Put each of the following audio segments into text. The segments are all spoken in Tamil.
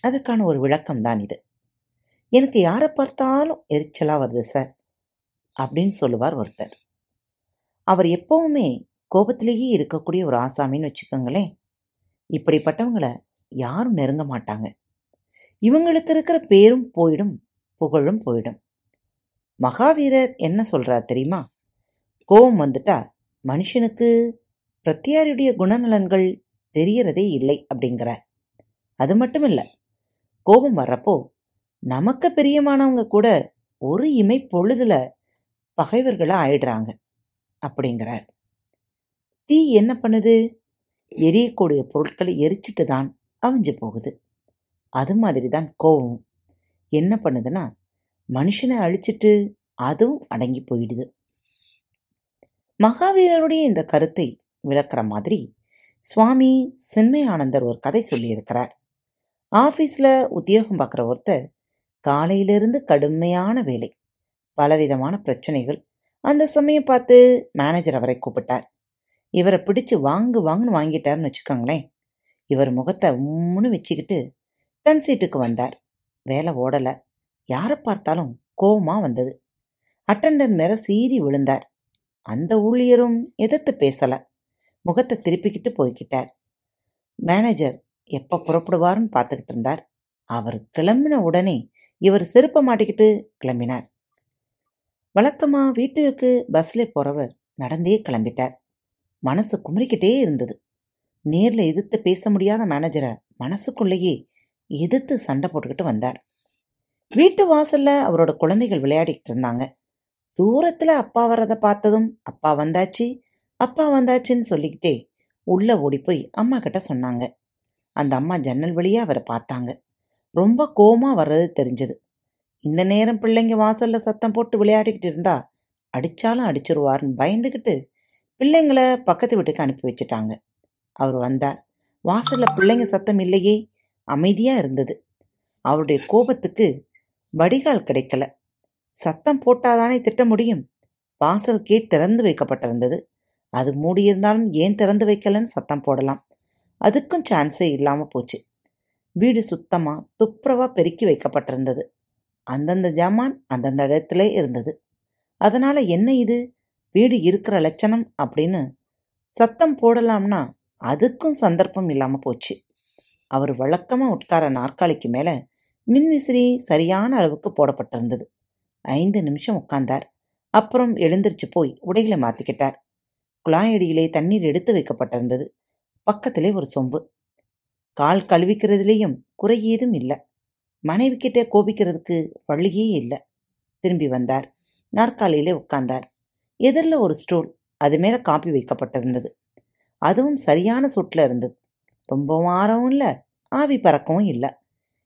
அதற்கான ஒரு விளக்கம் தான் இது. எனக்கு யாரை பார்த்தாலும் எரிச்சலாக வருது சார் அப்படின்னு சொல்லுவார் ஒருத்தர். அவர் எப்பவுமே கோபத்திலேயே இருக்கக்கூடிய ஒரு ஆசாமின்னு வச்சுக்கோங்களேன். இப்படிப்பட்டவங்களை யாரும் நெருங்க மாட்டாங்க. இவங்களுக்கு இருக்கிற பேரும் போயிடும் புகழும் போயிடும். மகாவீரர் என்ன சொல்கிறார் தெரியுமா? கோபம் வந்துட்டா மனுஷனுக்கு பிரத்தியாருடைய குணநலன்கள் தெரியறதே இல்லை அப்படிங்கிறார். அது மட்டும் இல்லை கோபம் வர்றப்போ நமக்கு பிரியமானவங்க கூட ஒரு இமை பொழுதுல பகைவர்களா ஆயிடுறாங்க அப்படிங்கிறார். தீ என்ன பண்ணுது? எரியக்கூடிய பொருட்களை எரிச்சிட்டு தான் அவிஞ்சு போகுது. அது மாதிரி தான் கோபம் என்ன பண்ணுதுன்னா மனுஷனை அழிச்சிட்டு அதுவும் அடங்கி போயிடுது. மகாவீரருடைய இந்த கருத்தை விளக்குற மாதிரி சுவாமி சின்மயானந்தர் ஒரு கதை சொல்லியிருக்கிறார். ஆஃபீஸில் உத்தியோகம் பார்க்குற ஒருத்தர் காலையிலிருந்து கடுமையான வேலை பலவிதமான பிரச்சனைகள். அந்த சமயம் பார்த்து மேனேஜர் அவரை கூப்பிட்டார். இவரை பிடிச்சு வாங்கு வாங்குன்னு வாங்கிட்டாருன்னு வச்சுக்கோங்களேன். இவர் முகத்தை உம்முன்னு வச்சுக்கிட்டு தன் சீட்டுக்கு வந்தார். வேலை ஓடலை. யாரை பார்த்தாலும் கோபமாக வந்தது. அட்டண்டர் மேல சீறி விழுந்தார். அந்த ஊழியரும் எதிர்த்து பேசலை. முகத்தை திருப்பிக்கிட்டு போய்கிட்டார் மேனேஜர் எப்போ புறப்படுவாருன்னு பார்த்துக்கிட்டு இருந்தார். அவர் கிளம்பின உடனே இவர் செருப்ப மாட்டிக்கிட்டு கிளம்பினார். வழக்கமாக வீட்டுக்கு பஸ்ல போகிறவர் நடந்தே கிளம்பிட்டார். மனசு குமரிக்கிட்டே இருந்தது. நேரில் எதிர்த்து பேச முடியாத மேனேஜரை மனசுக்குள்ளேயே எதிர்த்து சண்டை போட்டுக்கிட்டு வந்தார். வீட்டு வாசல்ல அவரோட குழந்தைகள் விளையாடிக்கிட்டு இருந்தாங்க. தூரத்தில் அப்பா வர்றதை பார்த்ததும் அப்பா வந்தாச்சு அப்பா வந்தாச்சுன்னு சொல்லிக்கிட்டே உள்ளே ஓடி போய் அம்மா கிட்ட சொன்னாங்க. அந்த அம்மா ஜன்னல் வழியாக அவரை பார்த்தாங்க. ரொம்ப கோமா வர்றது தெரிஞ்சது. இந்த நேரம் பிள்ளைங்க வாசல்ல சத்தம் போட்டு விளையாடிக்கிட்டு இருந்தா அடிச்சாலும் அடிச்சிருவாருன்னு பயந்துக்கிட்டு பிள்ளைங்களை பக்கத்து வீட்டுக்கு அனுப்பி வச்சுட்டாங்க. அவர் வந்தார். வாசல்ல பிள்ளைங்க சத்தம் இல்லையே அமைதியா இருந்தது. அவருடைய கோபத்துக்கு வடிகால் கிடைக்கல. சத்தம் போட்டாதானே திட்ட முடியும்? வாசல் கேட் திறந்து வைக்கப்பட்டிருந்தது. அது மூடியிருந்தாலும் ஏன் திறந்து வைக்கலன்னு சத்தம் போடலாம். அதுக்கும் சான்ஸே இல்லாமல் போச்சு. வீடு சுத்தமாக துப்புரவாக பெருக்கி வைக்கப்பட்டிருந்தது. அந்தந்த ஜாமான் அந்தந்த இடத்துல இருந்தது. அதனால் என்ன இது? வீடு இருக்கிற லட்சணம் அப்படின்னு சத்தம் போடலாம்னா அதுக்கும் சந்தர்ப்பம் இல்லாமல் போச்சு. அவர் வழக்கமாக உட்கார நாற்காலிக்கு மேலே மின்விசிறி சரியான அளவுக்கு போடப்பட்டிருந்தது. ஐந்து நிமிஷம் உட்கார்ந்தார். அப்புறம் எழுந்திருச்சு போய் உடைகளை மாற்றிக்கிட்டார் குழாயடியிலே தண்ணீர் எடுத்து வைக்கப்பட்டிருந்தது. பக்கத்திலே ஒரு சொம்பு. கால் கழுவிக்கிறதுலேயும் குறை ஏதும் இல்லை. மனைவி கிட்டே கோபிக்கிறதுக்கு வழியே இல்லை. திரும்பி வந்தார். நாற்காலியிலே உட்கார்ந்தார். எதிரில் ஒரு ஸ்டூல் அது மேலே காப்பி வைக்கப்பட்டிருந்தது. அதுவும் சரியான சுட்டில் இருந்தது. ரொம்ப மாறவும் இல்லை ஆவி பறக்கவும் இல்லை.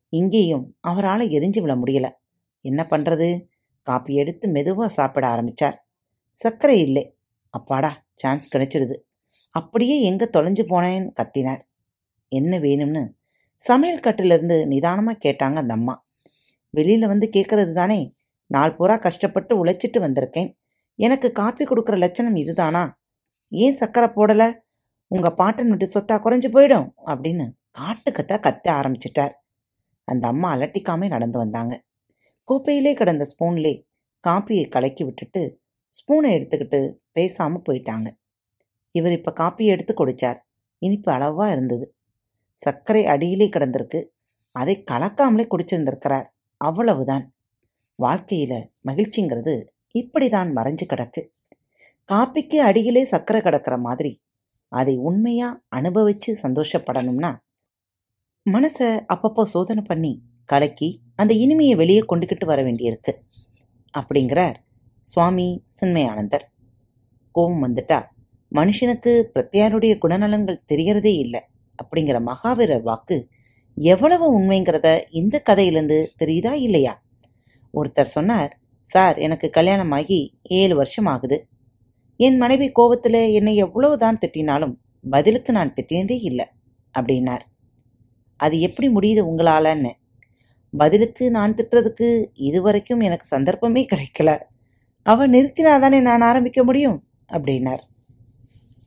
இங்கேயும் அவரால் எரிஞ்சு விட முடியல. என்ன பண்ணுறது காப்பி எடுத்து மெதுவாக சாப்பிட ஆரம்பித்தார் சர்க்கரை இல்லை. அப்பாடா சான்ஸ் கிடைச்சிடுது. அப்படியே எங்க தொலைஞ்சு போனேன்னு கத்தினார். என்ன வேணும்னு? சமையல் கட்டிலிருந்து நிதானமாக கேட்டாங்க அந்த அம்மா. வெளியில் வந்து கேட்கறது தானே? நாள் பூரா கஷ்டப்பட்டு உழைச்சிட்டு வந்திருக்கேன். எனக்கு காப்பி கொடுக்குற லட்சணம் இதுதானா? ஏன் சக்கரை போடலை? உங்கள் பாட்டன் விட்டு சொத்தா குறைஞ்சி போயிடும் அப்படின்னு காட்டுக்கத்தா கத்த ஆரம்பிச்சிட்டார். அந்த அம்மா அலட்டிக்காமே நடந்து வந்தாங்க. கோப்பையிலே கிடந்த ஸ்பூன்லே காப்பியை கலக்கி விட்டுட்டு ஸ்பூனை எடுத்துக்கிட்டு பேசாமல் போயிட்டாங்க. இவர் இப்போ காப்பியை எடுத்து குடிச்சார். இனிப்பு அளவாக இருந்தது. சர்க்கரை அடியிலே கிடந்திருக்கு. அதை கலக்காமலே குடிச்சிருந்திருக்கிறார். அவ்வளவுதான். வாழ்க்கையில் மகிழ்ச்சிங்கிறது இப்படி தான் மறைஞ்சு கிடக்கு. காப்பிக்கு அடியிலே சர்க்கரை கிடக்கிற மாதிரி அதை உண்மையாக அனுபவித்து சந்தோஷப்படணும்னா மனசை அப்பப்போ சோதனை பண்ணி கலக்கி அந்த இனிமையை வெளியே கொண்டுக்கிட்டு வர வேண்டியிருக்கு. அப்படிங்கிறார் சுவாமி சின்மயானந்தர். கோபம் வந்துட்டா மனுஷனுக்கு பிரத்யாருடைய குணநலன்கள் தெரியறதே இல்லை. அப்படிங்கிற மகாவீரர் வாக்கு எவ்வளவு உண்மைங்கிறத இந்த கதையிலிருந்து தெரியுதா இல்லையா? ஒருத்தர் சொன்னார் சார் எனக்கு கல்யாணம் ஆகி ஏழு வருஷம் ஆகுது. என் மனைவி கோபத்தில் என்னை எவ்வளவுதான் திட்டினாலும் பதிலுக்கு நான் திட்டினதே இல்லை அப்படின்னார். அது எப்படி முடியுது உங்களாலன்னு? பதிலுக்கு நான் திட்டுறதுக்கு இதுவரைக்கும் எனக்கு சந்தர்ப்பமே கிடைக்கல. அவன் நிறுத்தினாதானே நான் ஆரம்பிக்க முடியும்? அப்படின்னார்.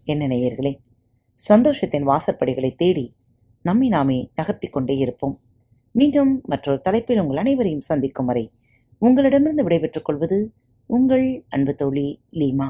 என்ன நேயர்களே சந்தோஷத்தின் வாசற்படிகளை தேடி நம்மை நாமே நகர்த்தி கொண்டே இருப்போம். மீண்டும் மற்றொரு தலைப்பில் உங்கள் அனைவரையும் சந்திக்கும் வரை உங்களிடமிருந்து விடைபெற்றுக் கொள்வது உங்கள் அன்பு தோழி லீமா.